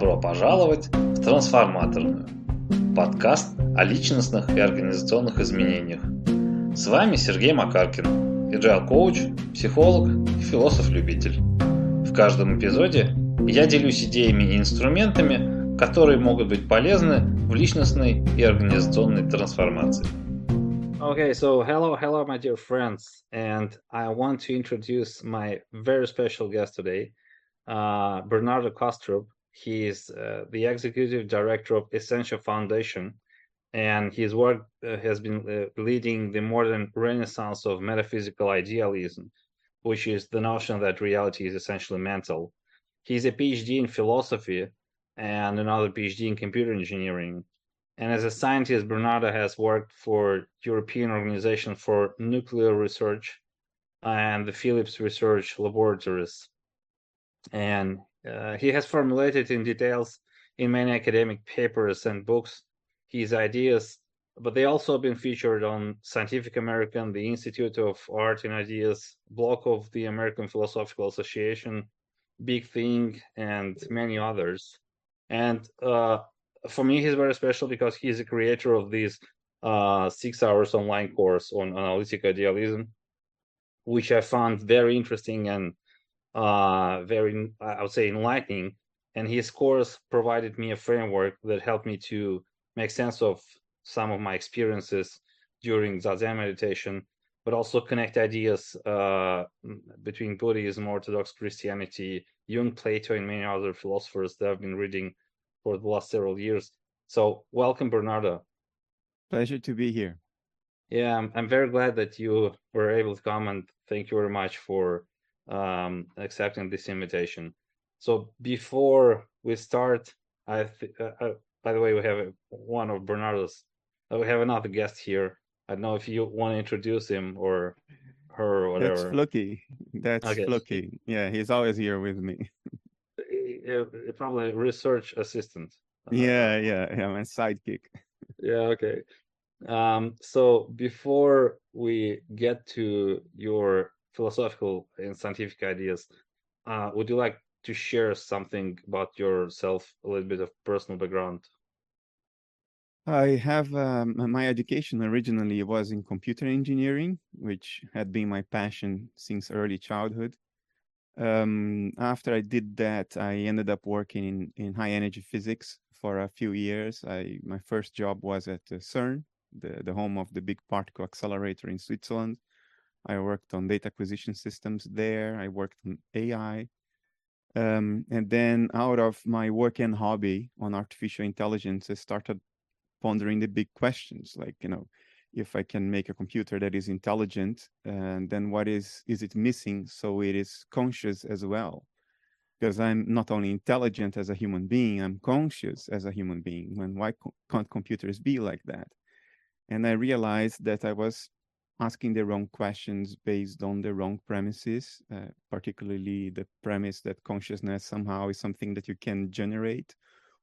Добро пожаловать в Трансформаторную. Подкаст о личностных и организационных изменениях. С вами Сергей Макаркин, agile коуч, психолог и философ-любитель. В каждом эпизоде я делюсь идеями и инструментами, которые могут быть полезны в личностной и организационной трансформации. Okay, so hello, hello, my dear friends, and I want to introduce my very special guest today, uh, Bernardo Kostrup. He is uh, the executive director of Essentia Foundation, and his work uh, has been uh, leading the modern renaissance of metaphysical idealism, which is the notion that reality is essentially mental. He's a PhD in philosophy and another PhD in computer engineering. And as a scientist, Bernardo has worked for European Organization for Nuclear Research and the Philips Research Laboratories. And uh, he has formulated in details in many academic papers and books his ideas, but they also have been featured on Scientific American, the Institute of Art and Ideas, blog of the American Philosophical Association, Big Think, and many others. And uh, for me, he's very special because he's a creator of this uh, six hours online course on analytic idealism, which I found very interesting and uh, very, I would say, enlightening. And his course provided me a framework that helped me to make sense of some of my experiences during Zazen meditation, but also connect ideas uh, between Buddhism, Orthodox Christianity, Jung, Plato, and many other philosophers that I've been reading for the last several years. So, welcome, Bernardo. Pleasure to be here. Yeah, I'm, I'm very glad that you were able to come, and thank you very much for um, accepting this invitation. So, before we start, I th- uh, uh, by the way, we have one of Bernardo's. Uh, we have another guest here. I don't know if you want to introduce him or her or whatever. That's Flucky. That's okay. Flucky. Yeah, he's always here with me. probably research assistant. Yeah, yeah, yeah, my sidekick. Yeah, okay. Um, so before we get to your philosophical and scientific ideas, uh, would you like to share something about yourself, a little bit of personal background? I have um, my education originally was in computer engineering, which had been my passion since early childhood. Um, after I did that, I ended up working in, in high energy physics for a few years. I my first job was at uh, CERN, the, the home of the big particle accelerator in Switzerland. I worked on data acquisition systems there. I worked on AI. Um, and then out of my work and hobby on artificial intelligence, I started pondering the big questions like, you know, if I can make a computer that is intelligent, and then what is is it missing so it is conscious as well? Because I'm not only intelligent as a human being, I'm conscious as a human being. And why can't computers be like that? And I realized that I was asking the wrong questions based on the wrong premises, uh, particularly the premise that consciousness somehow is something that you can generate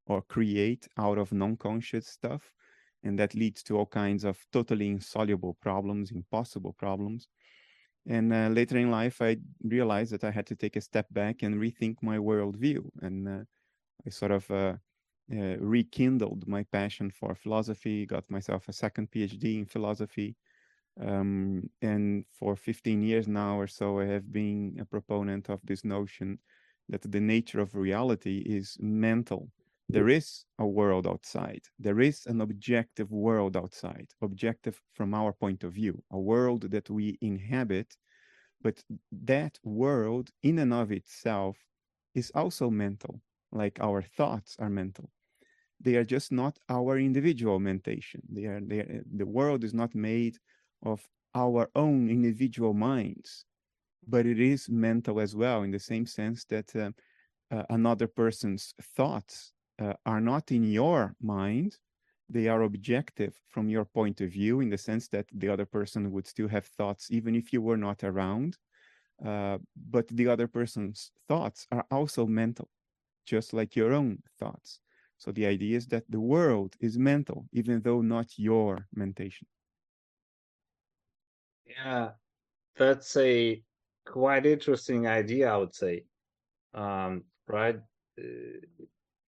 or create out of non-conscious stuff and that leads to all kinds of totally insoluble problems, impossible problems. And uh, later in life, I realized that I had to take a step back and rethink my worldview. And uh, I sort of uh, uh rekindled my passion for philosophy, got myself a second PhD in philosophy. Um, and for 15 years now or so, I have been a proponent of this notion that the nature of reality is mental there is a world outside. There is an objective world outside, objective from our point of view, a world that we inhabit. But that world, in and of itself, is also mental, like our thoughts are mental. They are just not our individual mentation. They are, they are, the world is not made of our own individual minds, but it is mental as well, in the same sense that uh, uh, another person's thoughts uh, are not in your mind. They are objective from your point of view in the sense that the other person would still have thoughts even if you were not around uh, but the other person's thoughts are also mental just like your own thoughts. So the idea is that the world is mental even though not your mentation yeah that's a quite interesting idea i would say um, right uh,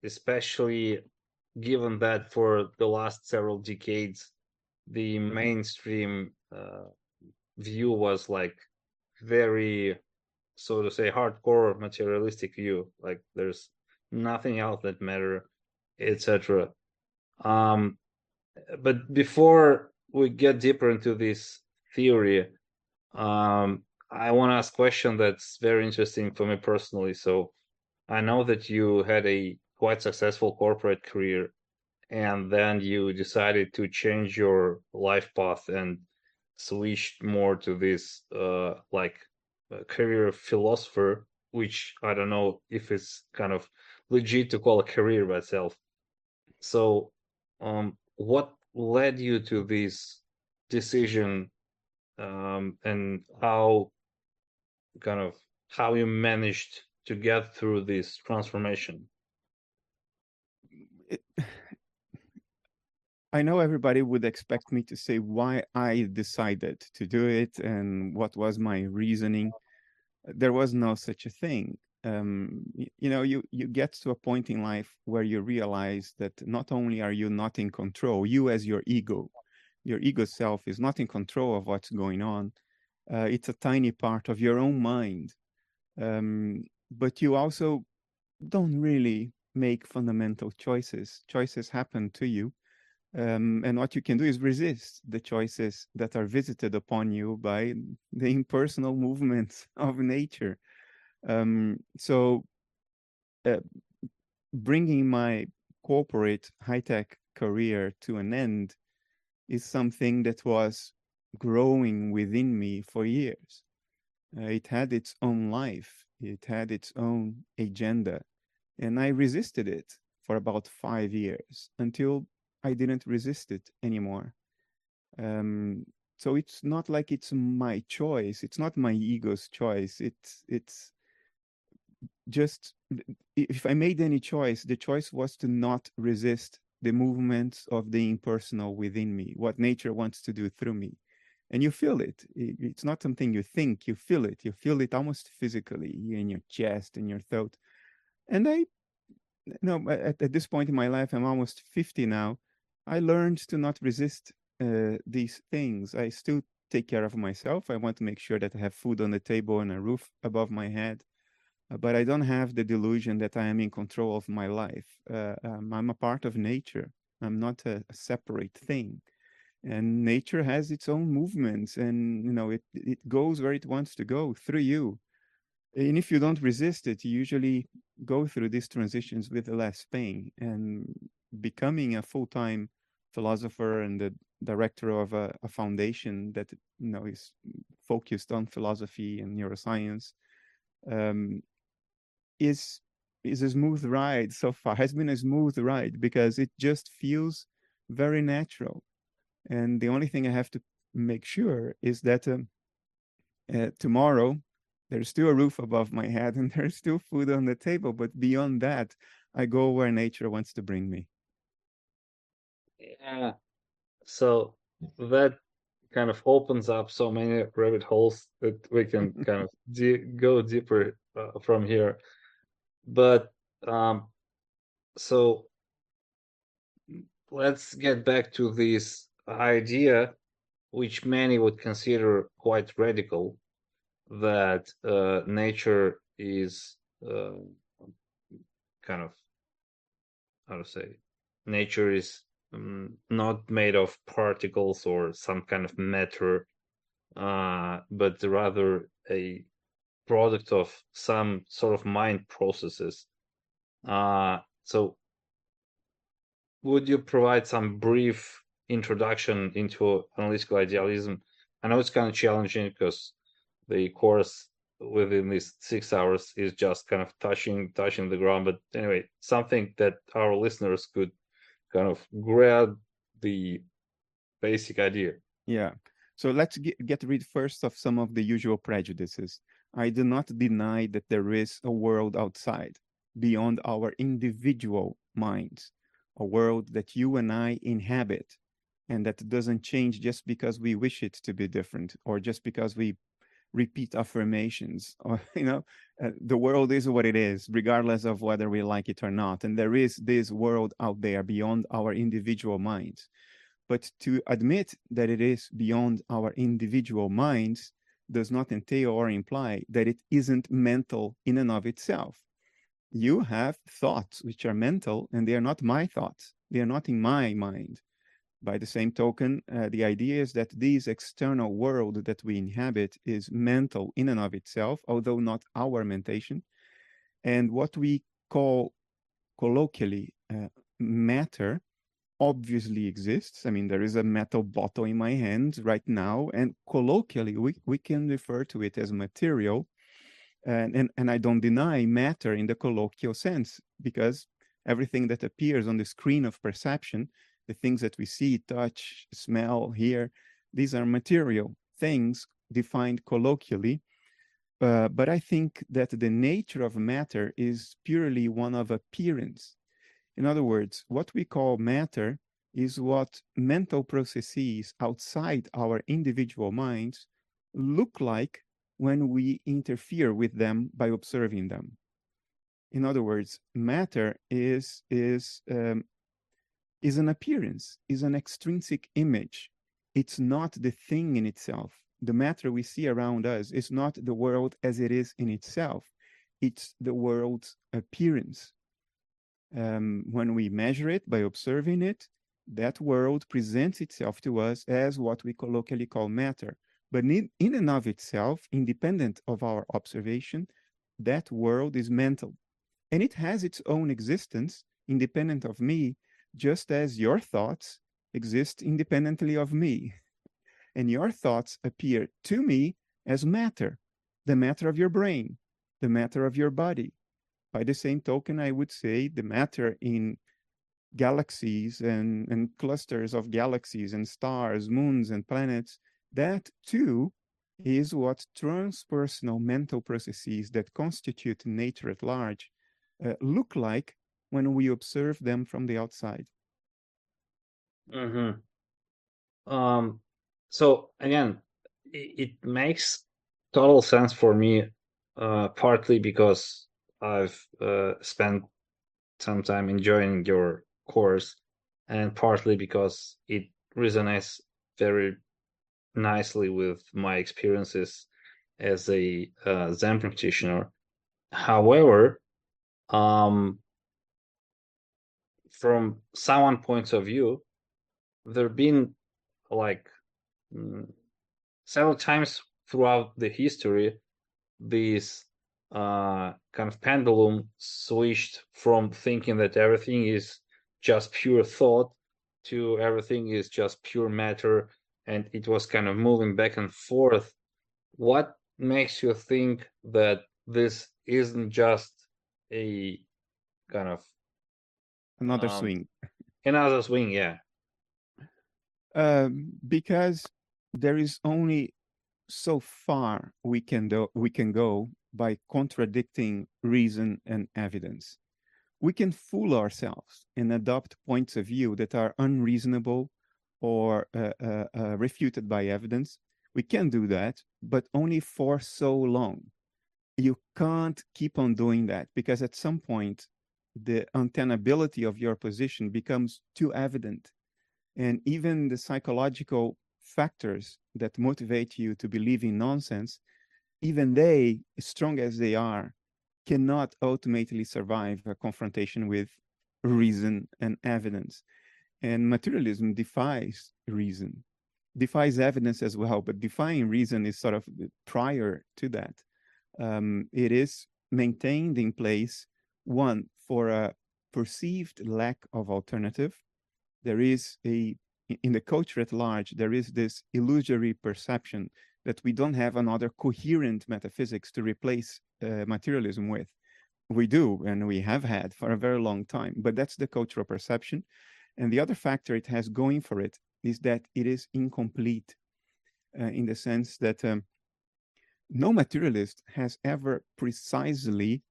especially given that for the last several decades, the mainstream uh, view was like very, so to say, hardcore materialistic view. Like there's nothing else that matter, etc. Um, but before we get deeper into this theory, um, I want to ask a question that's very interesting for me personally. So I know that you had a quite successful corporate career and then you decided to change your life path and switched more to this uh, like uh, career philosopher which i don't know if it's kind of legit to call a career by itself so um, what led you to this decision um, and how kind of how you managed to get through this transformation I know everybody would expect me to say why I decided to do it and what was my reasoning. There was no such a thing. Um, you, you know, you you get to a point in life where you realize that not only are you not in control, you as your ego, your ego self is not in control of what's going on. Uh, it's a tiny part of your own mind, um, but you also don't really make fundamental choices. Choices happen to you um, and what you can do is resist the choices that are visited upon you by the impersonal movements of nature. Um, so, uh, bringing my corporate high tech career to an end is something that was growing within me for years. Uh, it had its own life, it had its own agenda, and I resisted it for about five years until I didn't resist it anymore. Um, so it's not like it's my choice. It's not my ego's choice. It's it's just if I made any choice, the choice was to not resist the movements of the impersonal within me, what nature wants to do through me. And you feel it. It's not something you think, you feel it. You feel it almost physically in your chest, in your throat. And I, no, at, at this point in my life, I'm almost 50 now. I learned to not resist uh, these things. I still take care of myself. I want to make sure that I have food on the table and a roof above my head. Uh, but I don't have the delusion that I am in control of my life. Uh, um, I'm a part of nature. I'm not a, a, separate thing. And nature has its own movements, and you know it it goes where it wants to go through you. And if you don't resist it, you usually go through these transitions with less pain. And becoming a full time philosopher and the director of a, a, foundation that you know is focused on philosophy and neuroscience um, is is a smooth ride so far has been a smooth ride because it just feels very natural and the only thing i have to make sure is that um, uh, tomorrow there's still a roof above my head and there's still food on the table but beyond that i go where nature wants to bring me yeah. So that kind of opens up so many rabbit holes that we can kind of de- go deeper uh, from here. But um, so let's get back to this idea, which many would consider quite radical, that uh, nature is uh, kind of how to say nature is um, not made of particles or some kind of matter, uh, but rather a product of some sort of mind processes. Uh, so, would you provide some brief introduction into analytical idealism? I know it's kind of challenging because the course within these six hours is just kind of touching touching the ground. But anyway, something that our listeners could kind of grab the basic idea. Yeah. So let's get, get rid first of some of the usual prejudices. I do not deny that there is a world outside, beyond our individual minds, a world that you and I inhabit, and that doesn't change just because we wish it to be different or just because we repeat affirmations or you know uh, the world is what it is regardless of whether we like it or not and there is this world out there beyond our individual minds. But to admit that it is beyond our individual minds does not entail or imply that it isn't mental in and of itself. You have thoughts which are mental and they are not my thoughts. They are not in my mind. By the same token, uh, the idea is that this external world that we inhabit is mental in and of itself, although not our mentation. And what we call colloquially uh, matter obviously exists. I mean, there is a metal bottle in my hand right now, and colloquially, we, we can refer to it as material. And, and, and I don't deny matter in the colloquial sense because everything that appears on the screen of perception the things that we see, touch, smell, hear, these are material things defined colloquially. Uh, but I think that the nature of matter is purely one of appearance. In other words, what we call matter is what mental processes outside our individual minds look like when we interfere with them by observing them. In other words, matter is is um, is an appearance, is an extrinsic image. It's not the thing in itself. The matter we see around us is not the world as it is in itself. It's the world's appearance. Um, when we measure it by observing it, that world presents itself to us as what we colloquially call matter. But in, in and of itself, independent of our observation, that world is mental. And it has its own existence, independent of me, just as your thoughts exist independently of me. And your thoughts appear to me as matter, the matter of your brain, the matter of your body. By the same token, I would say the matter in galaxies and, and clusters of galaxies and stars, moons, and planets, that too is what transpersonal mental processes that constitute nature at large uh, look like when we observe them from the outside. Mm-hmm. Um, so again, it, it makes total sense for me, uh, partly because I've uh, spent some time enjoying your course, and partly because it resonates very nicely with my experiences as a uh, Zen practitioner. However, um, from someone point of view, there have been like mm, several times throughout the history this uh, kind of pendulum switched from thinking that everything is just pure thought to everything is just pure matter and it was kind of moving back and forth what makes you think that this isn't just a kind of another um, swing. Another swing, yeah. Um, because there is only so far we can do we can go by contradicting reason and evidence. We can fool ourselves and adopt points of view that are unreasonable or uh, uh, uh, refuted by evidence. We can do that, but only for so long. You can't keep on doing that because at some point the untenability of your position becomes too evident. And even the psychological factors that motivate you to believe in nonsense, even they, strong as they are, cannot ultimately survive a confrontation with reason and evidence. And materialism defies reason, defies evidence as well, but defying reason is sort of prior to that. Um, it is maintained in place, one, for a perceived lack of alternative. There is a, in the culture at large, there is this illusory perception that we don't have another coherent metaphysics to replace uh, materialism with. We do, and we have had for a very long time, but that's the cultural perception. And the other factor it has going for it is that it is incomplete uh, in the sense that um, no materialist has ever precisely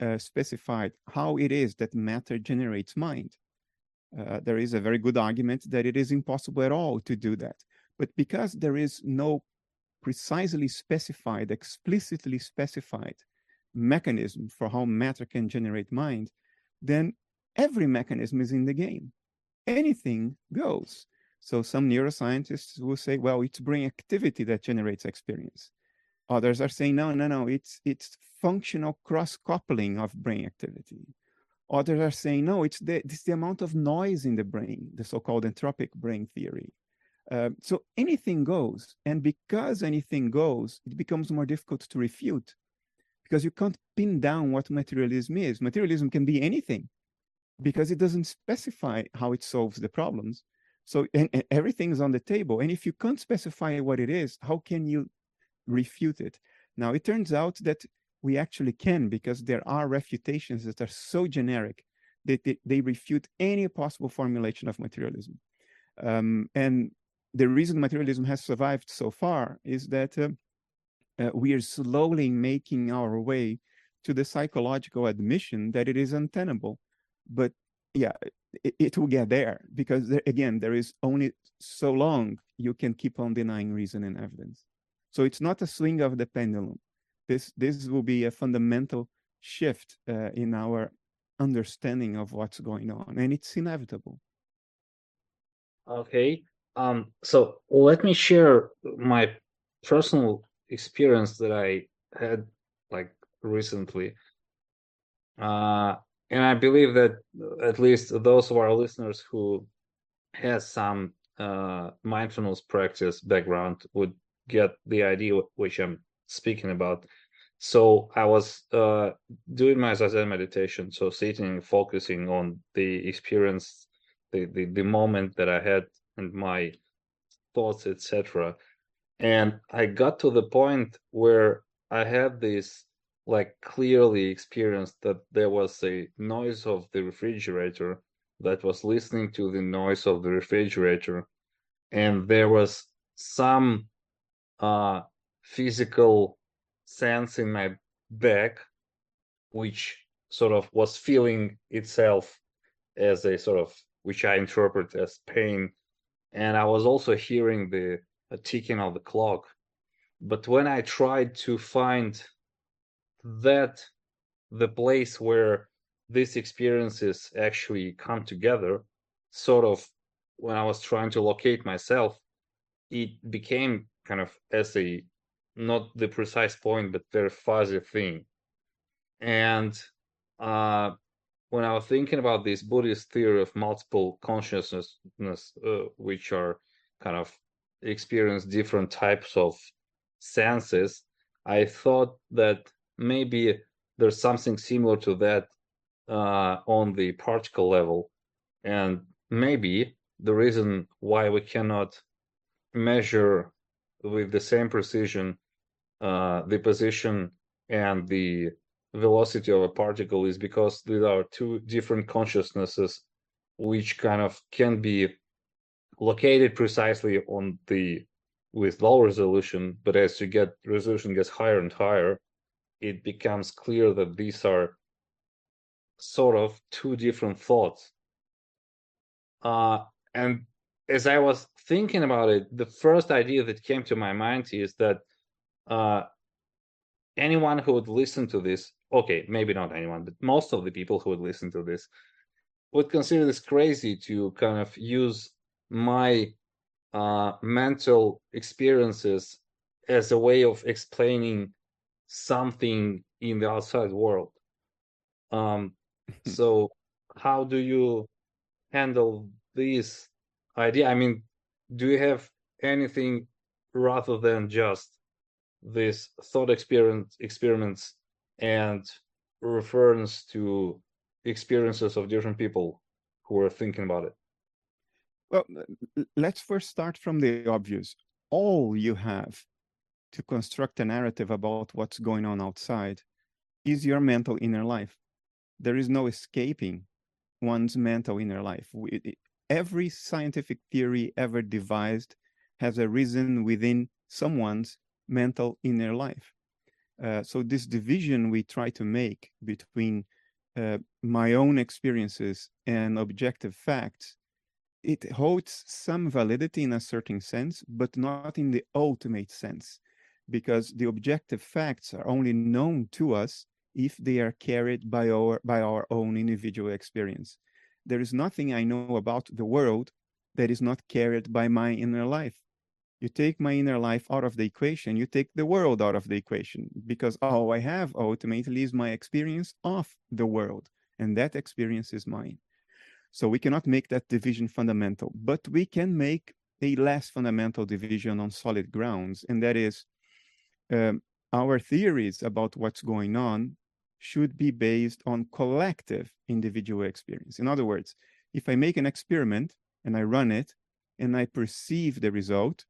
uh, specified how it is that matter generates mind. Uh, there is a very good argument that it is impossible at all to do that. But because there is no precisely specified, explicitly specified mechanism for how matter can generate mind, then every mechanism is in the game. Anything goes. So some neuroscientists will say, well, it's brain activity that generates experience. Others are saying, no, no, no, it's it's functional cross-coupling of brain activity. Others are saying, no, it's the, it's the amount of noise in the brain, the so-called entropic brain theory. Uh, so anything goes. And because anything goes, it becomes more difficult to refute because you can't pin down what materialism is. Materialism can be anything because it doesn't specify how it solves the problems. So and, and everything is on the table. And if you can't specify what it is, how can you refute it? Now, it turns out that we actually can because there are refutations that are so generic that they, they refute any possible formulation of materialism. Um, and the reason materialism has survived so far is that uh, uh, we are slowly making our way to the psychological admission that it is untenable. But yeah, it, it will get there because there, again, there is only so long you can keep on denying reason and evidence. So it's not a swing of the pendulum. This this will be a fundamental shift uh, in our understanding of what's going on, and it's inevitable. Okay, um, so let me share my personal experience that I had like recently. Uh, and I believe that at least those of our listeners who has some uh, mindfulness practice background would get the idea which I'm speaking about. So I was uh, doing my zazen meditation, so sitting, focusing on the experience, the, the the moment that I had and my thoughts, etc. And I got to the point where I had this like clearly experienced that there was a noise of the refrigerator that was listening to the noise of the refrigerator and there was some uh physical sense in my back which sort of was feeling itself as a sort of which i interpret as pain and I was also hearing the ticking of the clock. But when I tried to find that the place where these experiences actually come together, sort of when I was trying to locate myself, it became kind of as a not the precise point, but very fuzzy thing. And uh, when I was thinking about this Buddhist theory of multiple consciousness, uh, which are kind of experience different types of senses, I thought that maybe there's something similar to that uh, on the particle level, and maybe the reason why we cannot measure with the same precision uh, the position and the velocity of a particle is because there are two different consciousnesses which kind of can be located precisely on the with low resolution but as you get resolution gets higher and higher it becomes clear that these are sort of two different thoughts. Uh, and as i was thinking about it the first idea that came to my mind is that uh, anyone who would listen to this okay, maybe not anyone, but most of the people who would listen to this would consider this crazy to kind of use my uh, mental experiences as a way of explaining something in the outside world. Um, so, how do you handle this idea? I mean, do you have anything rather than just this thought experience experiments and reference to experiences of different people who are thinking about it? Well, let's first start from the obvious. All you have to construct a narrative about what's going on outside is your mental inner life. There is no escaping one's mental inner life. Every scientific theory ever devised has a reason within someone's mental inner life. Uh, so this division we try to make between uh, my own experiences and objective facts, it holds some validity in a certain sense, but not in the ultimate sense. because the objective facts are only known to us if they are carried by our by our own individual experience. There is nothing I know about the world that is not carried by my inner life. You take my inner life out of the equation, you take the world out of the equation, because all I have ultimately is my experience of the world, and that experience is mine. So we cannot make that division fundamental, but we can make a less fundamental division on solid grounds, and that is um, our theories about what's going on should be based on collective individual experience. In other words, if I make an experiment and I run it and I perceive the result,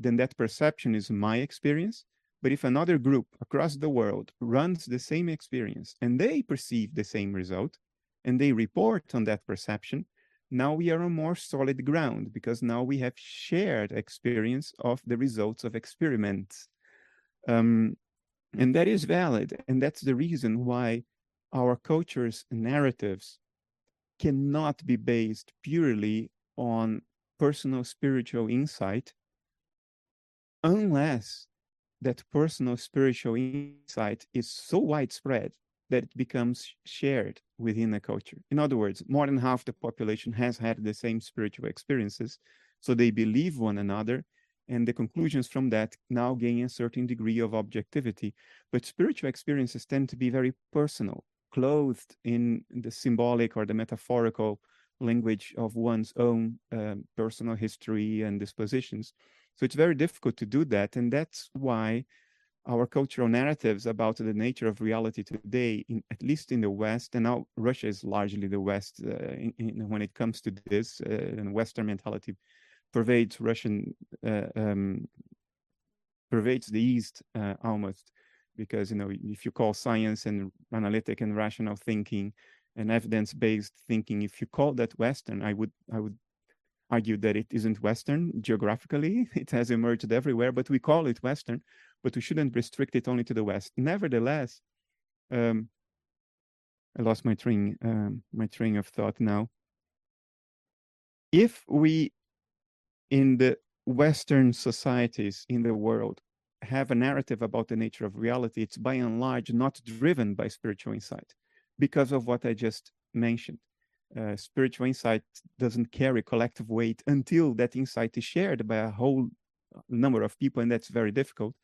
then that perception is my experience. But if another group across the world runs the same experience and they perceive the same result and they report on that perception, now we are on more solid ground because now we have shared experience of the results of experiments. Um, and that is valid. And that's the reason why our culture's narratives cannot be based purely on personal spiritual insight unless that personal spiritual insight is so widespread that it becomes shared within a culture. In other words, more than half the population has had the same spiritual experiences, so they believe one another, and the conclusions from that now gain a certain degree of objectivity. But spiritual experiences tend to be very personal, clothed in the symbolic or the metaphorical language of one's own um, personal history and dispositions. So it's very difficult to do that. And that's why our cultural narratives about the nature of reality today, in, at least in the West, and now Russia is largely the West uh, in, in, when it comes to this, uh, and Western mentality pervades Russian, uh, um, pervades the East uh, almost, because you know if you call science and analytic and rational thinking and evidence-based thinking, if you call that Western, I would I would argue that it isn't Western geographically. It has emerged everywhere, but we call it Western, but we shouldn't restrict it only to the West. Nevertheless, um, I lost my train, um, my train of thought now. If we, in the Western societies in the world, have a narrative about the nature of reality, it's by and large not driven by spiritual insight because of what I just mentioned uh, spiritual insight doesn't carry collective weight until that insight is shared by a whole number of people, and that's very difficult.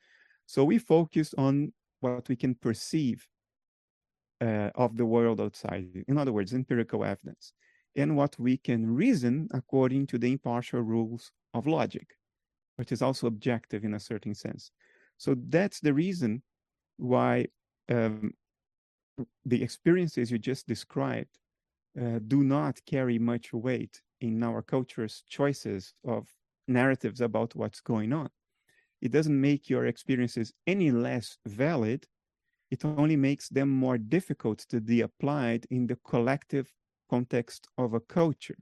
So we focus on what we can perceive uh, of the world outside. In other words, empirical evidence, and what we can reason according to the impartial rules of logic, which is also objective in a certain sense. So that's the reason why um, the experiences you just described uh, do not carry much weight in our culture's choices of narratives about what's going on. It doesn't make your experiences any less valid. It only makes them more difficult to be applied in the collective context of a culture.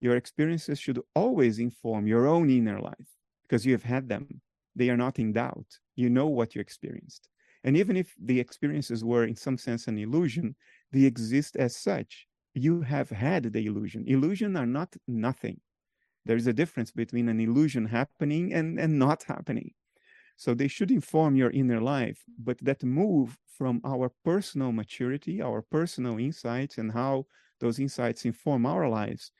Your experiences should always inform your own inner life because you have had them. They are not in doubt. You know what you experienced. And even if the experiences were, in some sense, an illusion, they exist as such you have had the illusion. Illusion are not nothing. There is a difference between an illusion happening and, and not happening. So they should inform your inner life, but that move from our personal maturity, our personal insights, and how those insights inform our lives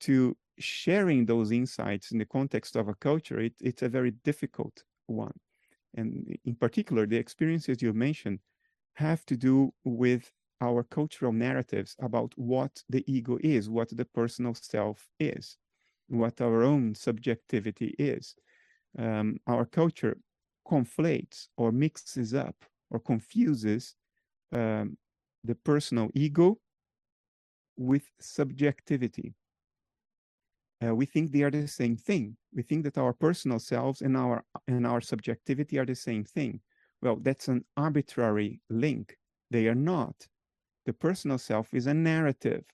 to sharing those insights in the context of a culture, it, it's a very difficult one. And in particular, the experiences you mentioned have to do with our cultural narratives about what the ego is, what the personal self is, what our own subjectivity is. Um, our culture conflates or mixes up or confuses um, the personal ego with subjectivity. Uh, we think they are the same thing. We think that our personal selves and our and our subjectivity are the same thing. Well, that's an arbitrary link. They are not the personal self is a narrative.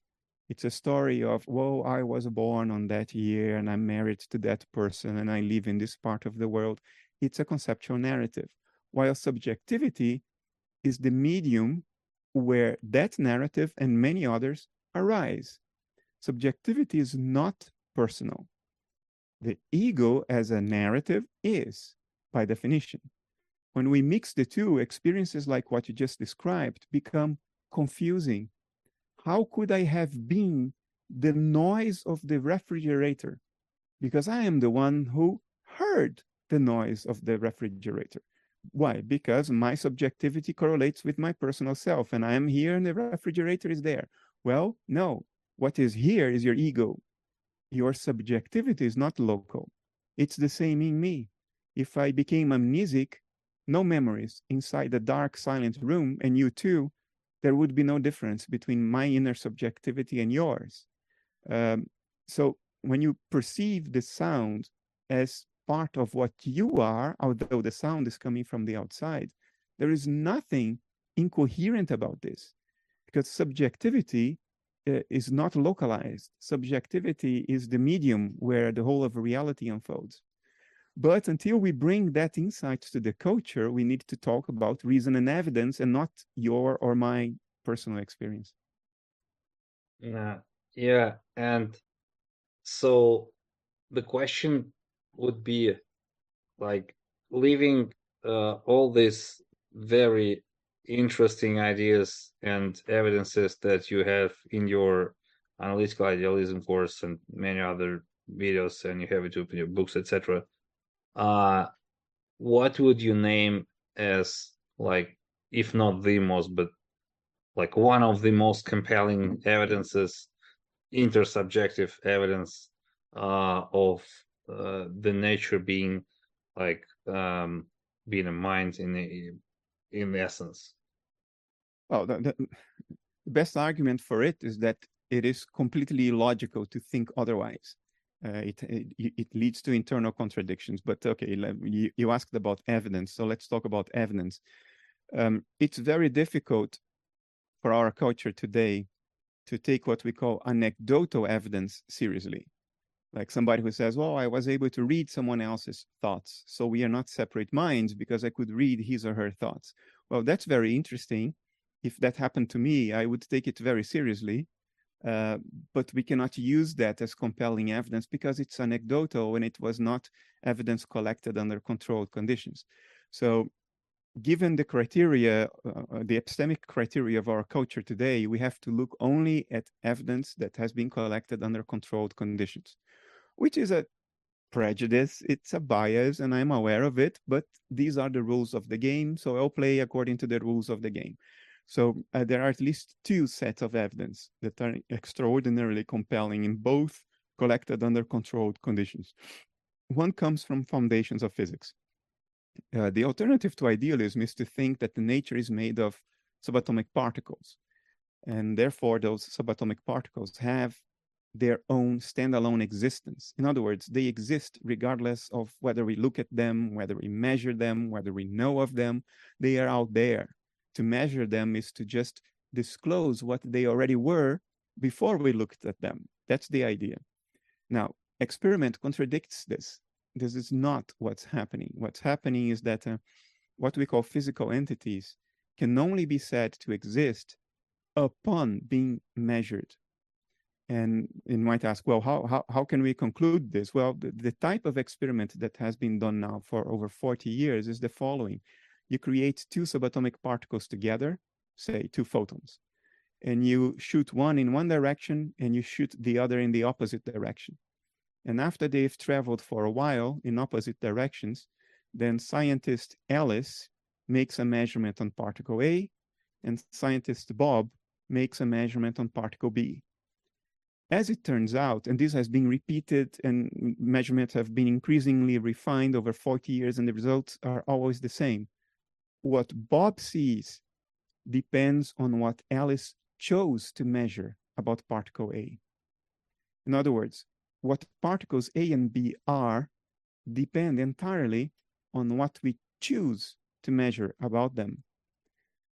It's a story of, whoa, I was born on that year and I'm married to that person and I live in this part of the world. It's a conceptual narrative. While subjectivity is the medium where that narrative and many others arise. Subjectivity is not personal. The ego as a narrative is. by definition. When we mix the two, experiences like what you just described become confusing. How could I have been the noise of the refrigerator? Because I am the one who heard the noise of the refrigerator. Why? Because my subjectivity correlates with my personal self, and I am here and the refrigerator is there. Well, no. What is here is your ego. Your subjectivity is not local. It's the same in me. If I became amnesic, no memories inside the dark, silent room, and you too, there would be no difference between my inner subjectivity and yours. Um, so when you perceive the sound as part of what you are, although the sound is coming from the outside, there is nothing incoherent about this because subjectivity uh, is not localized. Subjectivity is the medium where the whole of reality unfolds. But until we bring that insight to the culture, we need to talk about reason and evidence and not your or my personal experience. Yeah, yeah. And so the question would be like leaving uh, all these very interesting ideas and evidences that you have in your analytical idealism course and many other videos and you have it in your books etc uh what would you name as like if not the most but like one of the most compelling evidences intersubjective evidence uh of uh, the nature being like um being a mind in the in essence? Well the, the best argument for it is that it is completely illogical to think otherwise uh, it, it, it leads to internal contradictions. But okay, you, you asked about evidence, so let's talk about evidence. Um, it's very difficult for our culture today to take what we call anecdotal evidence seriously. Like somebody who says, "Well, I was able to read someone else's thoughts, so we are not separate minds because I could read his or her thoughts." Well, that's very interesting. If that happened to me, I would take it very seriously uh, but we cannot use that as compelling evidence because it's anecdotal and it was not evidence collected under controlled conditions. So given the criteria, uh, uh, the epistemic criteria of our culture today, we have to look only at evidence that has been collected under controlled conditions, which is a prejudice, it's a bias, and I'm aware of it, but these are the rules of the game, so I'll play according to the rules of the game. So uh, there are at least two sets of evidence that are extraordinarily compelling in both collected under controlled conditions. One comes from foundations of physics. Uh, the alternative to idealism is to think that the nature is made of subatomic particles. And therefore, those subatomic particles have their own standalone existence. In other words, they exist regardless of whether we look at them, whether we measure them, whether we know of them. They are out there to measure them is to just disclose what they already were before we looked at them. That's the idea. Now, experiment contradicts this. This is not what's happening. What's happening is that uh, what we call physical entities can only be said to exist upon being measured. And you might ask, well, how, how, how can we conclude this? Well, the, the type of experiment that has been done now for over 40 years is the following you create two subatomic particles together, say two photons, and you shoot one in one direction and you shoot the other in the opposite direction. And after they've traveled for a while in opposite directions, then scientist Alice makes a measurement on particle A, and scientist Bob makes a measurement on particle B. As it turns out, and this has been repeated and measurements have been increasingly refined over 40 years, and the results are always the same what Bob sees depends on what Alice chose to measure about particle A. In other words, what particles A and B are depend entirely on what we choose to measure about them.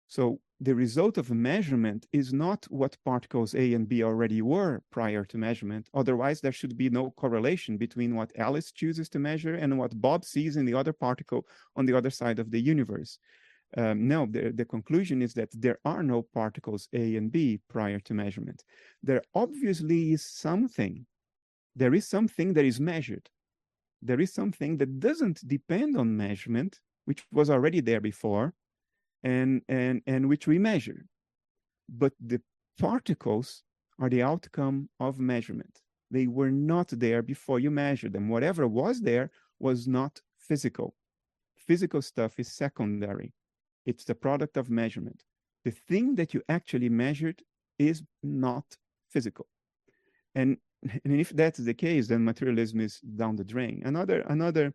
So the result of measurement is not what particles A and B already were prior to measurement. Otherwise, there should be no correlation between what Alice chooses to measure and what Bob sees in the other particle on the other side of the universe. Um, no, the, the conclusion is that there are no particles A and B prior to measurement. There obviously is something. There is something that is measured. there is something that doesn't depend on measurement, which was already there before, and and and which we measure. But the particles are the outcome of measurement. They were not there before you measured them. Whatever was there was not physical. Physical stuff is secondary. It's the product of measurement. The thing that you actually measured is not physical. And, and if that's the case, then materialism is down the drain. Another, another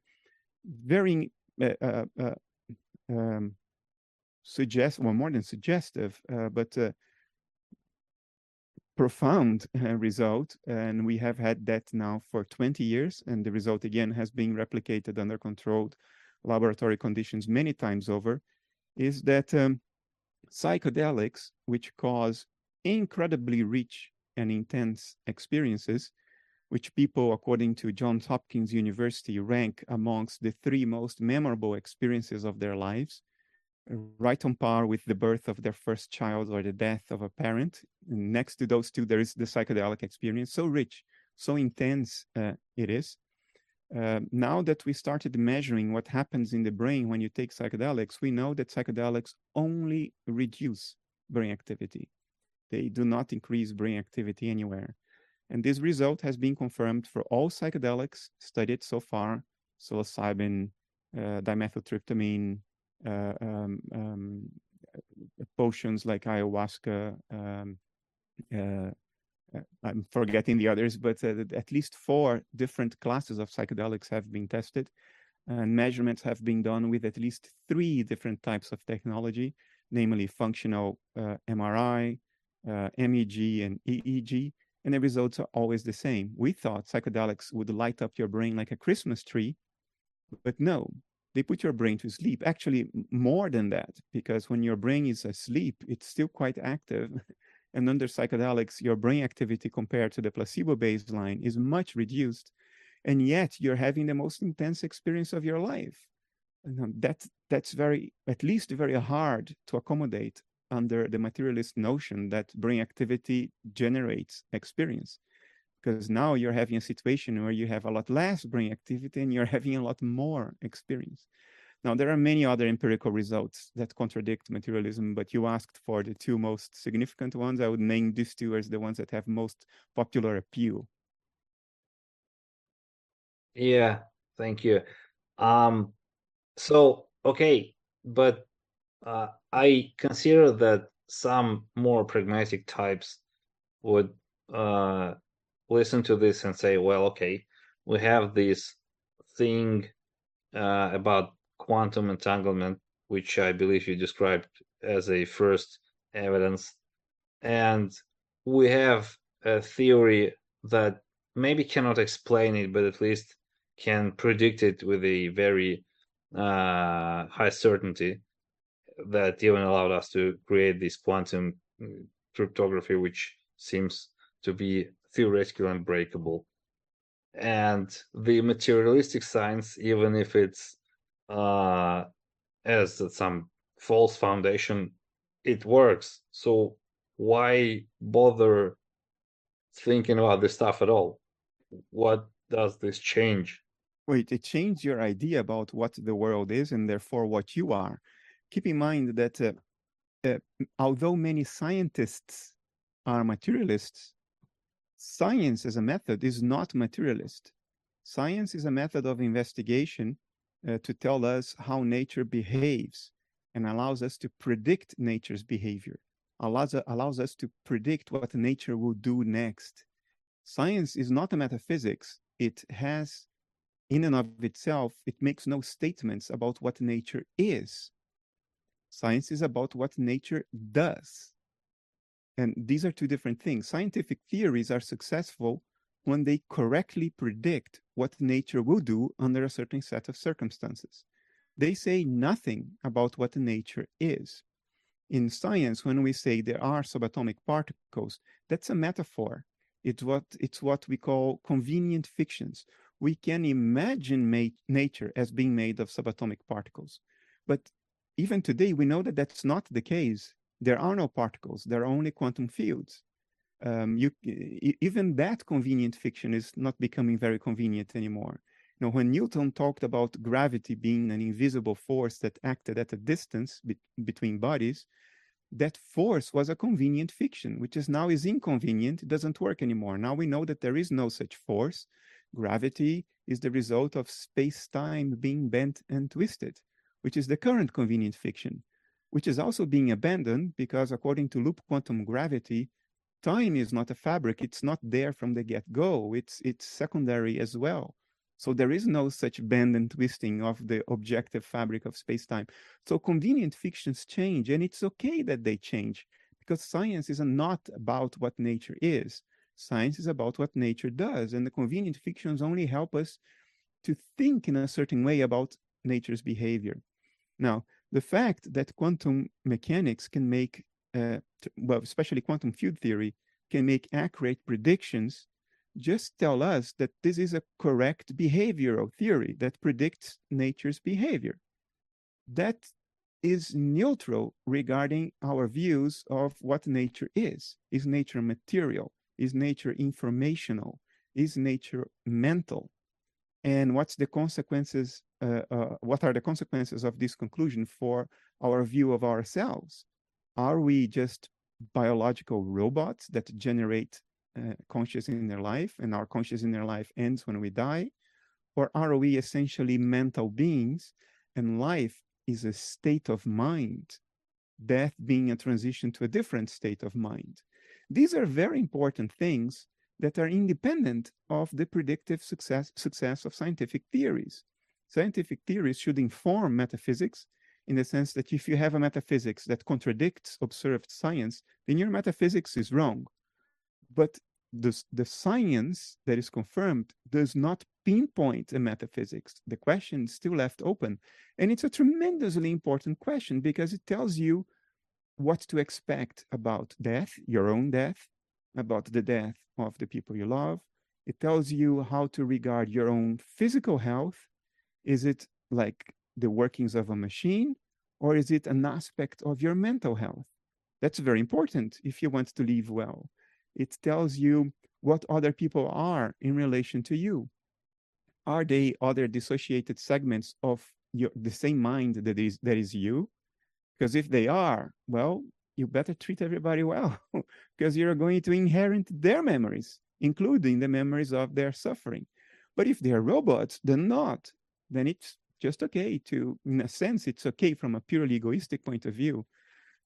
very uh, uh, uh, um, suggest, well, more than suggestive, uh, but uh, profound uh, result, and we have had that now for 20 years, and the result again has been replicated under controlled laboratory conditions many times over, is that um, psychedelics, which cause incredibly rich and intense experiences, which people, according to Johns Hopkins University, rank amongst the three most memorable experiences of their lives, right on par with the birth of their first child or the death of a parent. And next to those two, there is the psychedelic experience, so rich, so intense uh, it is. Uh, now that we started measuring what happens in the brain when you take psychedelics, we know that psychedelics only reduce brain activity. They do not increase brain activity anywhere. And this result has been confirmed for all psychedelics studied so far, psilocybin, uh, dimethyltryptamine, uh, um, um, potions like ayahuasca. Um, uh, uh, I'm forgetting the others, but at least four different classes of psychedelics have been tested, and measurements have been done with at least three different types of technology, namely functional MRI, MEG, and EEG and the results are always the same. We thought psychedelics would light up your brain like a Christmas tree, but no, they put your brain to sleep. Actually, more than that, because when your brain is asleep, it's still quite active. and under psychedelics, your brain activity compared to the placebo baseline is much reduced. And yet you're having the most intense experience of your life. And um, that, that's very, at least very hard to accommodate under the materialist notion that brain activity generates experience because now you're having a situation where you have a lot less brain activity and you're having a lot more experience. Now, there are many other empirical results that contradict materialism, but you asked for the two most significant ones. I would name these two as the ones that have most popular appeal. Yeah, thank you. Um, so, okay, but uh, I consider that some more pragmatic types would uh, listen to this and say, well, okay, we have this thing uh, about quantum entanglement, which I believe you described as a first evidence. And we have a theory that maybe cannot explain it, but at least can predict it with a very uh, high certainty that even allowed us to create this quantum mm, cryptography, which seems to be theoretical and breakable. And the materialistic science, even if it's uh, as some false foundation, it works. So why bother thinking about this stuff at all? What does this change? Wait, it changed your idea about what the world is and therefore what you are. Keep in mind that uh, uh, although many scientists are materialists, science as a method is not materialist. Science is a method of investigation uh, to tell us how nature behaves and allows us to predict nature's behavior, allows, allows us to predict what nature will do next. Science is not a metaphysics. It has, in and of itself, it makes no statements about what nature is. Science is about what nature does. And these are two different things. Scientific theories are successful when they correctly predict what nature will do under a certain set of circumstances. They say nothing about what nature is. In science, when we say there are subatomic particles, that's a metaphor. It's what, it's what we call convenient fictions. We can imagine nature as being made of subatomic particles. But even today, we know that that's not the case there are no particles, there are only quantum fields. Um, you, even that convenient fiction is not becoming very convenient anymore. You know, when Newton talked about gravity being an invisible force that acted at a distance be between bodies, that force was a convenient fiction, which is now is inconvenient, it doesn't work anymore. Now we know that there is no such force. Gravity is the result of space-time being bent and twisted, which is the current convenient fiction, which is also being abandoned because according to loop quantum gravity, time is not a fabric, it's not there from the get-go, it's, it's secondary as well. So there is no such bend and twisting of the objective fabric of space-time. So convenient fictions change, and it's okay that they change because science is not about what nature is. Science is about what nature does, and the convenient fictions only help us to think in a certain way about nature's behavior. Now, the fact that quantum mechanics can make, uh, well, especially quantum field theory, can make accurate predictions just tell us that this is a correct behavioral theory that predicts nature's behavior. That is neutral regarding our views of what nature is. Is nature material? Is nature informational? Is nature mental? And what's the consequences? Uh, uh, what are the consequences of this conclusion for our view of ourselves? Are we just biological robots that generate uh, conscious in their life and our conscious in their life ends when we die? Or are we essentially mental beings and life is a state of mind, death being a transition to a different state of mind? These are very important things that are independent of the predictive success, success of scientific theories. Scientific theories should inform metaphysics in the sense that if you have a metaphysics that contradicts observed science, then your metaphysics is wrong but the, the science that is confirmed does not pinpoint a metaphysics. The question is still left open. And it's a tremendously important question because it tells you what to expect about death, your own death, about the death of the people you love. It tells you how to regard your own physical health. Is it like the workings of a machine, or is it an aspect of your mental health? That's very important if you want to live well it tells you what other people are in relation to you. Are they other dissociated segments of your, the same mind that is, that is you? Because if they are, well, you better treat everybody well because you're going to inherit their memories, including the memories of their suffering. But if they're robots, then not. Then it's just okay to, in a sense, it's okay from a purely egoistic point of view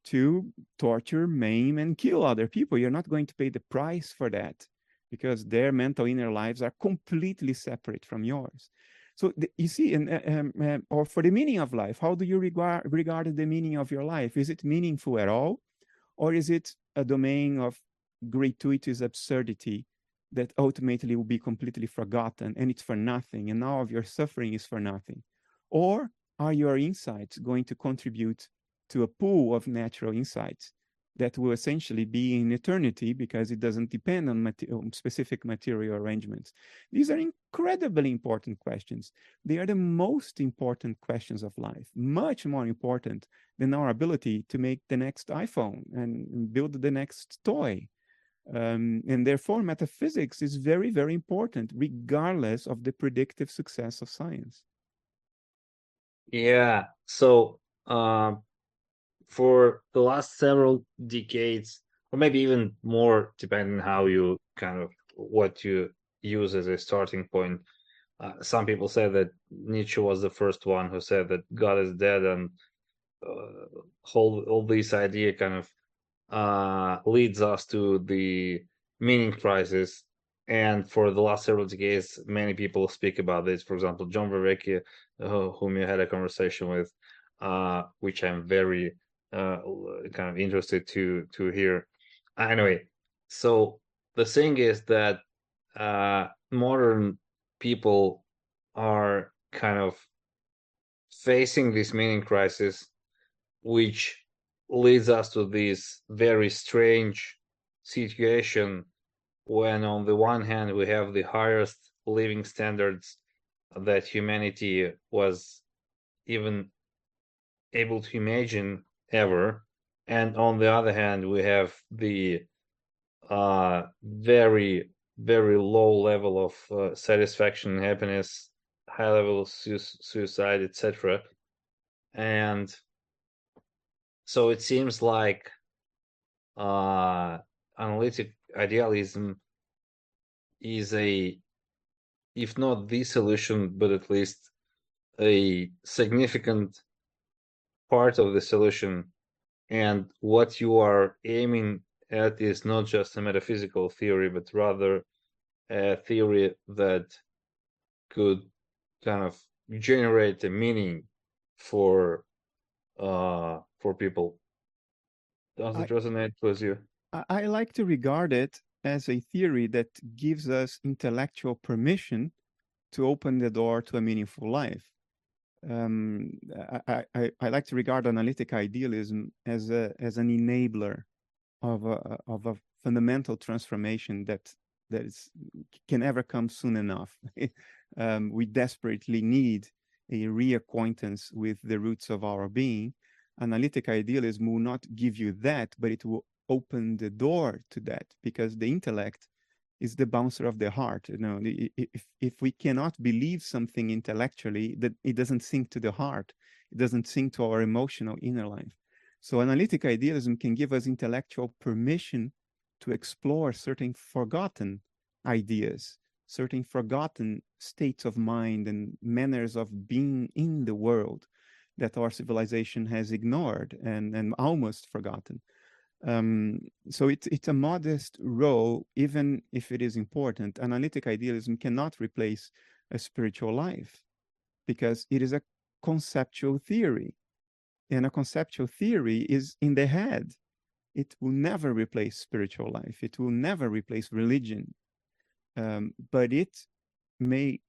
to torture, maim, and kill other people. You're not going to pay the price for that because their mental inner lives are completely separate from yours. So the, you see, in, uh, um, um, or for the meaning of life, how do you regard regard the meaning of your life? Is it meaningful at all, or is it a domain of gratuitous absurdity that ultimately will be completely forgotten and it's for nothing, and all of your suffering is for nothing? Or are your insights going to contribute to a pool of natural insights that will essentially be in eternity because it doesn't depend on, on, specific material arrangements. These are incredibly important questions. They are the most important questions of life, much more important than our ability to make the next iPhone and build the next toy. Um, and therefore, metaphysics is very, very important, regardless of the predictive success of science. Yeah. So, uh, for the last several decades, or maybe even more, depending how you kind of what you use as a starting point. Uh, some people say that Nietzsche was the first one who said that God is dead, and uh, whole all this idea kind of uh, leads us to the meaning crisis. And for the last several decades, many people speak about this. For example, John Vervaeke, uh, whom you had a conversation with, uh, which I'm very uh, kind of interested to to hear. Anyway, so the thing is that uh, modern people are kind of facing this meaning crisis, which leads us to this very strange situation when on the one hand we have the highest living standards that humanity was even able to imagine ever. And on the other hand, we have the uh, very, very low level of uh, satisfaction happiness high level su- suicide, etc. And so it seems like uh, analytic idealism is a, if not the solution, but at least a significant part of the solution. And what you are aiming at is not just a metaphysical theory, but rather a theory that could kind of generate a meaning for uh for people. Does I- it resonate with you? I, I like to regard it as a theory that gives us intellectual permission to open the door to a meaningful life. Um, I, I, I like to regard analytic idealism as a as an enabler of a of a fundamental transformation that that is can ever come soon enough. um, we desperately need a reacquaintance with the roots of our being. Analytic idealism will not give you that, but it will open the door to that because the intellect is the bouncer of the heart you know if if we cannot believe something intellectually that it doesn't sink to the heart it doesn't sink to our emotional inner life. So analytic idealism can give us intellectual permission to explore certain forgotten ideas certain forgotten states of mind and manners of being in the world that our civilization has ignored and, and almost forgotten um, so it's it's a modest role, even if it is important. Analytic idealism cannot replace a spiritual life because it is a conceptual theory, and a conceptual theory is in the head. It will never replace spiritual life. It will never replace religion, um, but it may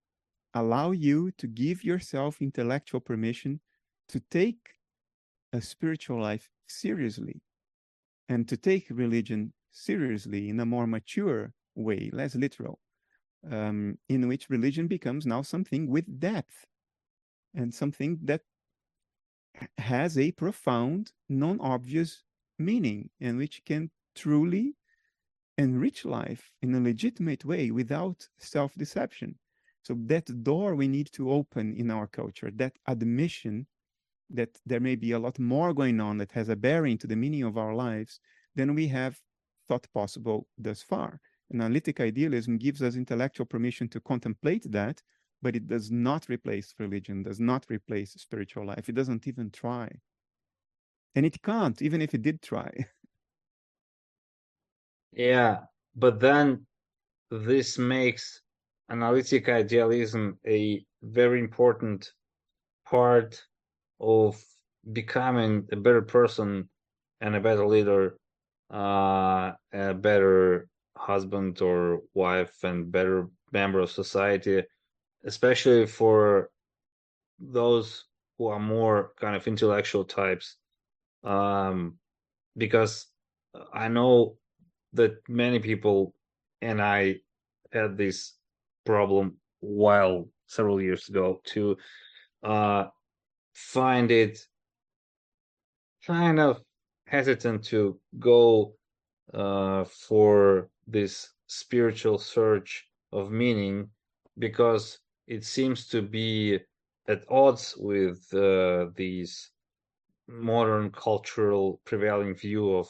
allow you to give yourself intellectual permission to take a spiritual life seriously and to take religion seriously in a more mature way, less literal, um, in which religion becomes now something with depth and something that has a profound, non obvious meaning and which can truly enrich life in a legitimate way without self deception. So, that door we need to open in our culture, that admission that there may be a lot more going on that has a bearing to the meaning of our lives than we have thought possible thus far. Analytic idealism gives us intellectual permission to contemplate that, but it does not replace religion, does not replace spiritual life. It doesn't even try. And it can't, even if it did try. Yeah, but then this makes analytic idealism a very important part of becoming a better person and a better leader, uh, a better husband or wife, and better member of society, especially for those who are more kind of intellectual types. Um, because I know that many people and I had this problem while several years ago to uh, find it kind of hesitant to go uh, for this spiritual search of meaning because it seems to be at odds with uh, these modern cultural prevailing view of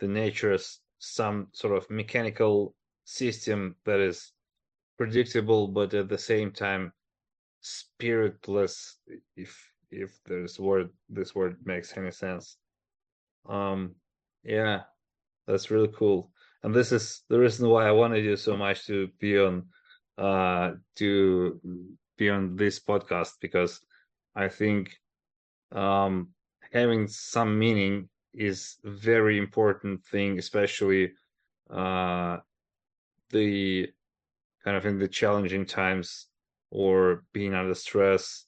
the nature as some sort of mechanical system that is predictable but at the same time spiritless if if there's word this word makes any sense. Um yeah that's really cool. And this is the reason why i wanted you so much to be on uh to be on this podcast because i think um having some meaning is very important thing especially uh the kind of in the challenging times or being under stress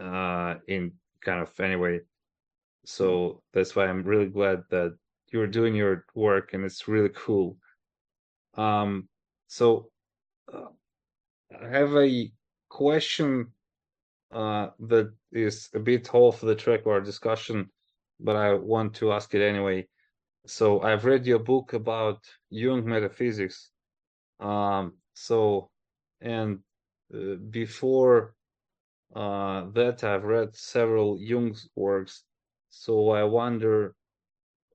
uh in kind of anyway. So that's why i'm really glad that you're doing your work and it's really cool. Um so uh, i have a question uh that is a bit off the track of our discussion but i want to ask it anyway. So i've read your book about jung metaphysics. Um so and uh, before uh, that I've read several Jung's works, so I wonder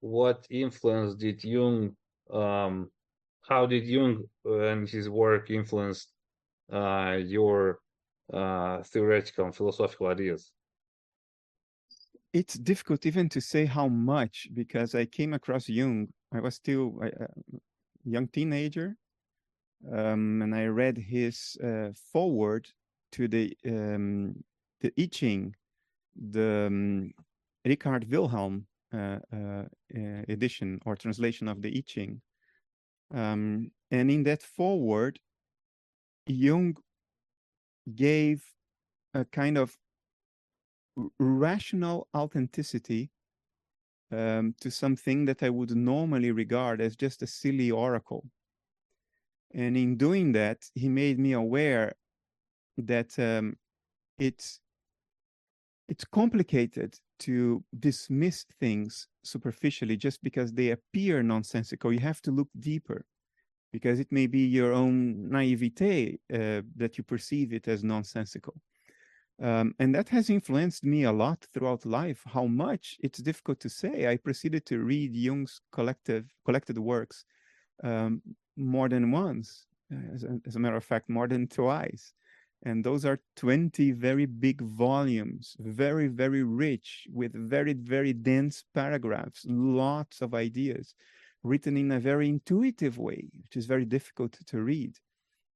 what influence did Jung, um, how did Jung and his work influence uh, your uh, theoretical and philosophical ideas? It's difficult even to say how much because I came across Jung. I was still a, a young teenager, um, and I read his uh, foreword to the um, the I Ching, the um, Richard Wilhelm uh, uh, uh, edition or translation of the I Ching. Um, and in that foreword, Jung gave a kind of rational authenticity um, to something that I would normally regard as just a silly oracle. And in doing that, he made me aware that um, it's it's complicated to dismiss things superficially just because they appear nonsensical. You have to look deeper because it may be your own naivete uh, that you perceive it as nonsensical. Um, and that has influenced me a lot throughout life. How much it's difficult to say. I proceeded to read Jung's collective collected works um, more than once, as a, as a matter of fact, more than twice. And those are 20 very big volumes, very, very rich, with very, very dense paragraphs, lots of ideas, written in a very intuitive way, which is very difficult to read.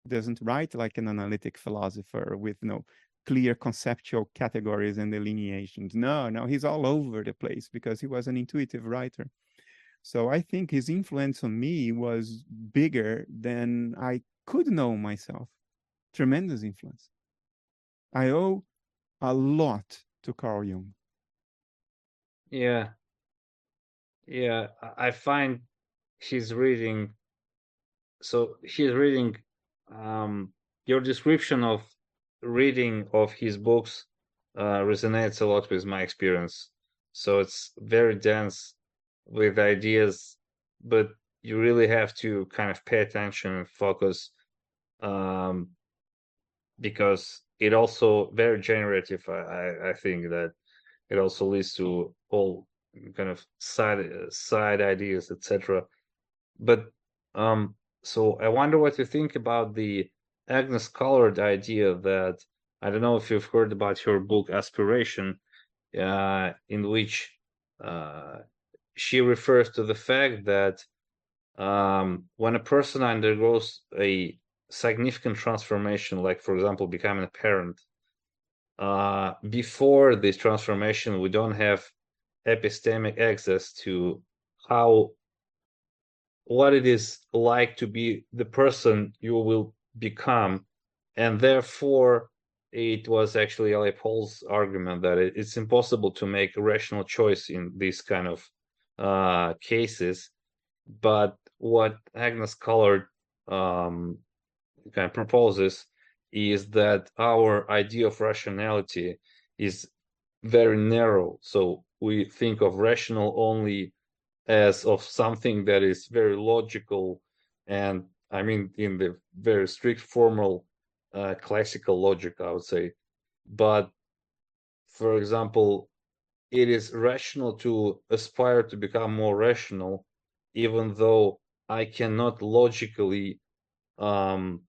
He doesn't write like an analytic philosopher with no clear conceptual categories and delineations. No, no, he's all over the place because he was an intuitive writer. So I think his influence on me was bigger than I could know myself tremendous influence. I owe a lot to Carl Jung. Yeah. Yeah, I find he's reading so he's reading um your description of reading of his books uh, resonates a lot with my experience. So it's very dense with ideas, but you really have to kind of pay attention and focus um, because it also very generative. I, I think that it also leads to all kind of side side ideas, etc. But um, so I wonder what you think about the Agnes Callard idea that I don't know if you've heard about her book Aspiration, uh, in which uh, she refers to the fact that um, when a person undergoes a significant transformation, like for example, becoming a parent, uh, before this transformation, we don't have epistemic access to how what it is like to be the person you will become, and therefore it was actually L.A. Paul's argument that it, it's impossible to make a rational choice in these kind of uh, cases. But what Agnes Callard um, kind of proposes is that our idea of rationality is very narrow. So we think of rational only as of something that is very logical and I mean in the very strict formal uh, classical logic, I would say. But for example, it is rational to aspire to become more rational, even though I cannot logically um,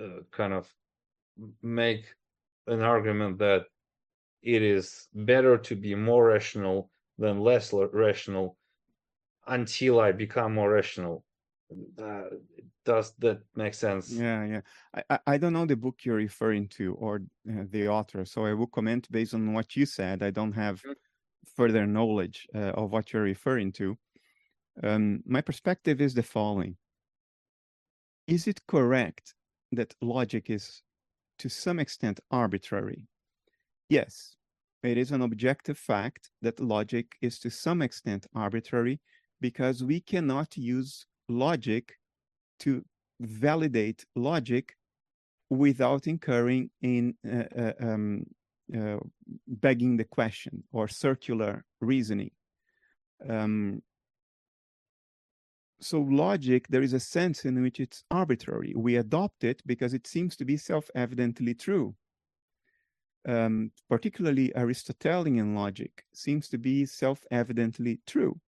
uh, kind of make an argument that it is better to be more rational than less rational until I become more rational. Uh, does that make sense? Yeah, yeah. I, I don't know the book you're referring to or uh, the author, so I will comment based on what you said. I don't have further knowledge uh, of what you're referring to. Um, my perspective is the following: Is it correct that logic is to some extent arbitrary. Yes, it is an objective fact that logic is to some extent arbitrary because we cannot use logic to validate logic without incurring in uh, uh, um, uh, begging the question or circular reasoning. Um, so logic, there is a sense in which it's arbitrary. We adopt it because it seems to be self-evidently true. um, particularly Aristotelian logic, seems to be self evidently true.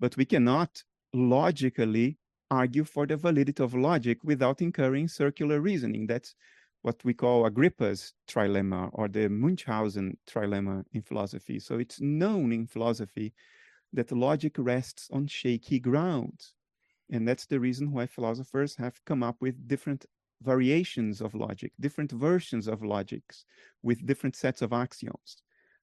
But we cannot logically argue for the validity of logic without incurring circular reasoning. That's what we call Agrippa's trilemma or the Munchausen trilemma in philosophy. So it's known in philosophy that logic rests on shaky ground. And that's the reason why philosophers have come up with different variations of logic, different versions of logics with different sets of axioms.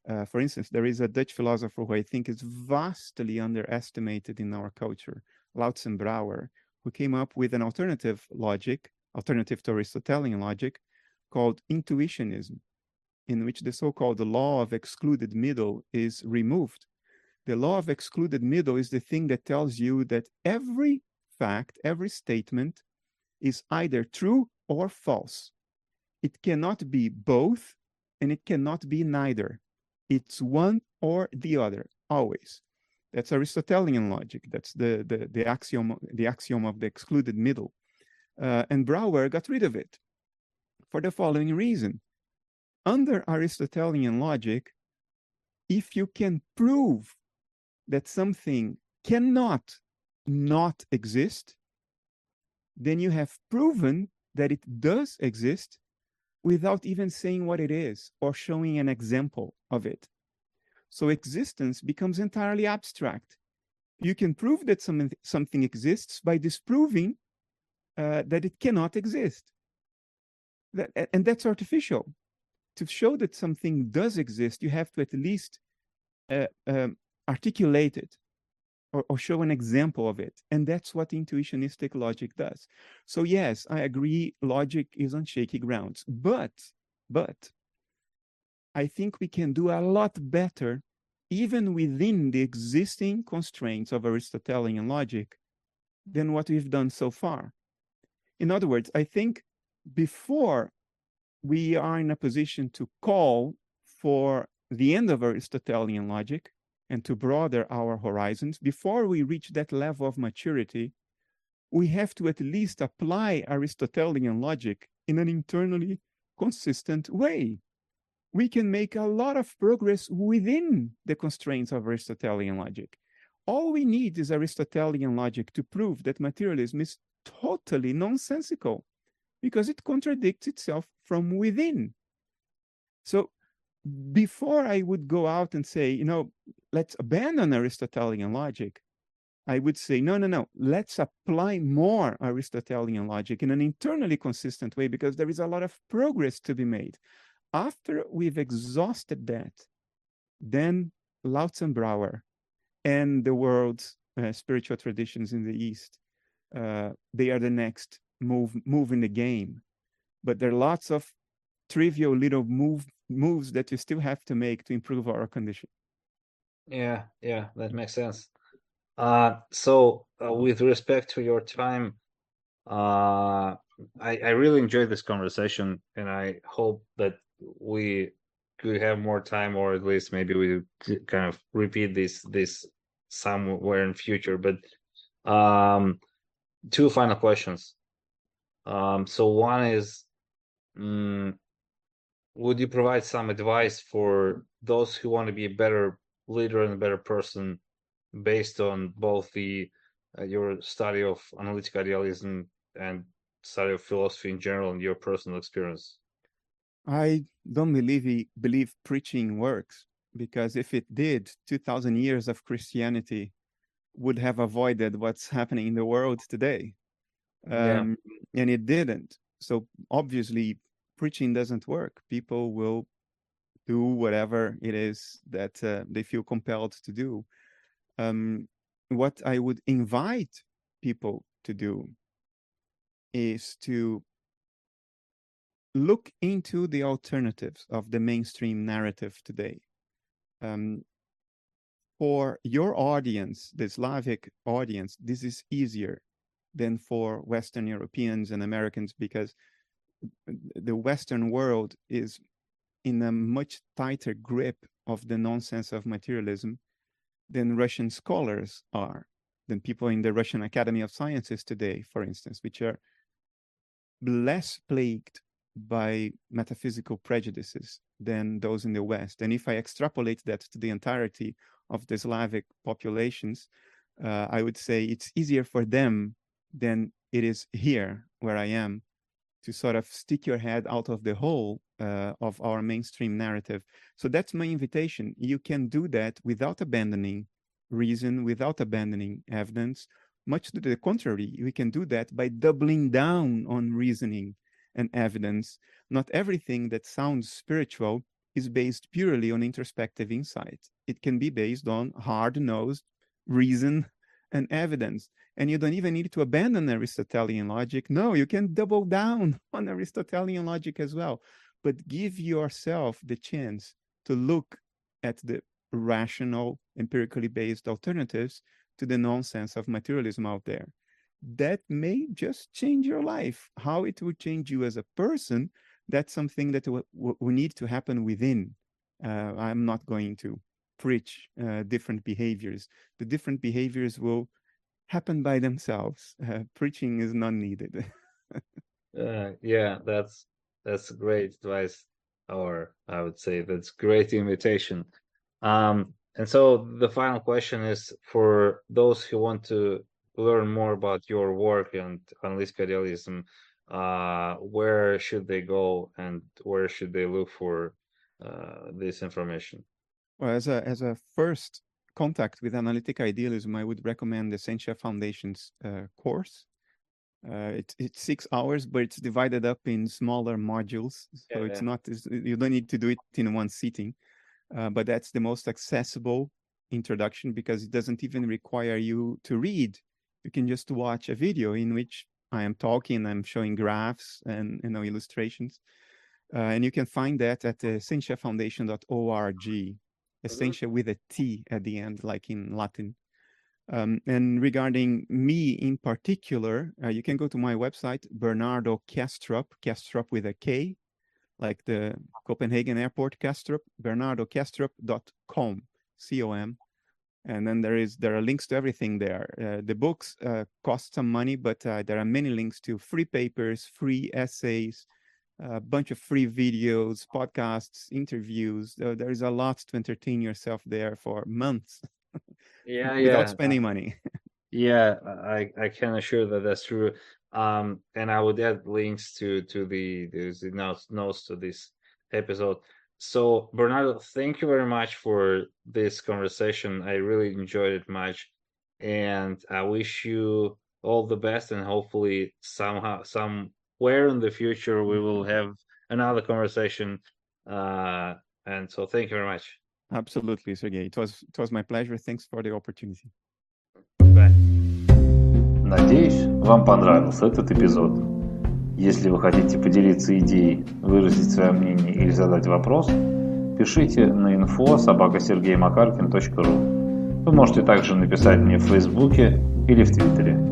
Uh, for instance, there is a Dutch philosopher who I think is vastly underestimated in our culture, Luitzen Brouwer, who came up with an alternative logic, alternative to Aristotelian logic, called intuitionism, in which the so-called law of excluded middle is removed. The law of excluded middle is the thing that tells you that every fact, every statement is either true or false. It cannot be both and it cannot be neither. It's one or the other, always. That's Aristotelian logic. That's the, the, the, axiom, the axiom of the excluded middle. Uh, and Brouwer got rid of it for the following reason. Under Aristotelian logic, if you can prove that something cannot not exist, then you have proven that it does exist without even saying what it is or showing an example of it. So existence becomes entirely abstract. You can prove that some, something exists by disproving uh, that it cannot exist. That, and that's artificial. To show that something does exist, you have to at least uh, um, articulate it or, or show an example of it. And that's what intuitionistic logic does. So yes, I agree, logic is on shaky grounds. But, but, I think we can do a lot better even within the existing constraints of Aristotelian logic than what we've done so far. In other words, I think before we are in a position to call for the end of Aristotelian logic, and to broaden our horizons, before we reach that level of maturity, we have to at least apply Aristotelian logic in an internally consistent way. We can make a lot of progress within the constraints of Aristotelian logic. All we need is Aristotelian logic to prove that materialism is totally nonsensical because it contradicts itself from within. So before I would go out and say, you know, let's abandon Aristotelian logic, I would say, no, no, no, let's apply more Aristotelian logic in an internally consistent way because there is a lot of progress to be made. After we've exhausted that, then Luitzen Brouwer and the world's uh, spiritual traditions in the East, uh, they are the next move, move in the game. But there are lots of trivial little move, moves that you still have to make to improve our condition. Yeah, yeah, that makes sense. Uh, so uh, with respect to your time, uh, I, I really enjoyed this conversation, and I hope that we could have more time, or at least maybe we kind of repeat this this somewhere in future. But um, two final questions. Um, so one is, um, would you provide some advice for those who want to be a better leader and a better person based on both the uh, your study of analytic idealism and study of philosophy in general and your personal experience? I don't believe he, believe preaching works because if it did 2000 years of christianity would have avoided what's happening in the world today. Um, yeah. and it didn't. So obviously preaching doesn't work people will do whatever it is that uh, they feel compelled to do. Um, what I would invite people to do is to look into the alternatives of the mainstream narrative today. Um, for your audience, the Slavic audience, this is easier than for Western Europeans and Americans because the Western world is in a much tighter grip of the nonsense of materialism than Russian scholars are, than people in the Russian Academy of Sciences today, for instance, which are less plagued by metaphysical prejudices than those in the West. And if I extrapolate that to the entirety of the Slavic populations, uh, I would say it's easier for them than it is here where I am to sort of stick your head out of the hole uh, of our mainstream narrative. So that's my invitation. You can do that without abandoning reason, without abandoning evidence. Much to the contrary, we can do that by doubling down on reasoning and evidence. Not everything that sounds spiritual is based purely on introspective insight. It can be based on hard nosed reason and evidence. And you don't even need to abandon Aristotelian logic. No, you can double down on Aristotelian logic as well. But give yourself the chance to look at the rational, empirically based alternatives to the nonsense of materialism out there. That may just change your life. How it will change you as a person, that's something that w- w- need to happen within. Uh, I'm not going to preach uh, different behaviors. The different behaviors will happen by themselves. Uh, preaching is not needed. uh, yeah, that's that's great advice, or I would say that's great invitation. Um, and so the final question is for those who want to learn more about your work and analytic idealism, uh, where should they go and where should they look for uh, this information? Well, as a as a first contact with analytic idealism, I would recommend the Essentia Foundations uh, course. Uh, it, it's six hours, but it's divided up in smaller modules, so yeah, it's yeah. not you don't need to do it in one sitting. Uh, but that's the most accessible introduction because it doesn't even require you to read. You can just watch a video in which I am talking, I'm showing graphs and you know illustrations, uh, and you can find that at the essentiafoundation.org. Essentia with a T at the end, like in Latin. Um, and regarding me in particular, uh, you can go to my website, Bernardo Kastrup, Kastrup with a K, like the Copenhagen Airport Kastrup, bernardokastrup.com, C-O-M. And then there is there are links to everything there. Uh, the books uh, cost some money, but uh, there are many links to free papers, free essays, a bunch of free videos, podcasts, interviews. Uh, there is a lot to entertain yourself there for months. Yeah, without spending money. yeah, I I can assure that that's true. Um, and I would add links to to the the notes notes to this episode. So Bernardo, thank you very much for this conversation. I really enjoyed it much, and I wish you all the best. And hopefully, somehow, some where in the future we will mm-hmm. have another conversation. Uh, and so thank you very much. Absolutely, Sergey. It was it was my pleasure. Thanks for the opportunity. Bye. Надеюсь, вам понравился этот эпизод. Если вы хотите поделиться идеей, выразить свое мнение или задать вопрос, пишите на info собакасергеймакаркин.ру. Вы можете также написать мне в Фейсбуке или в Твиттере.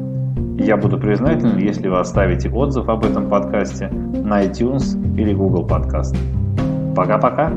Я буду признателен, если вы оставите отзыв об этом подкасте на iTunes или Google Podcast. Пока-пока!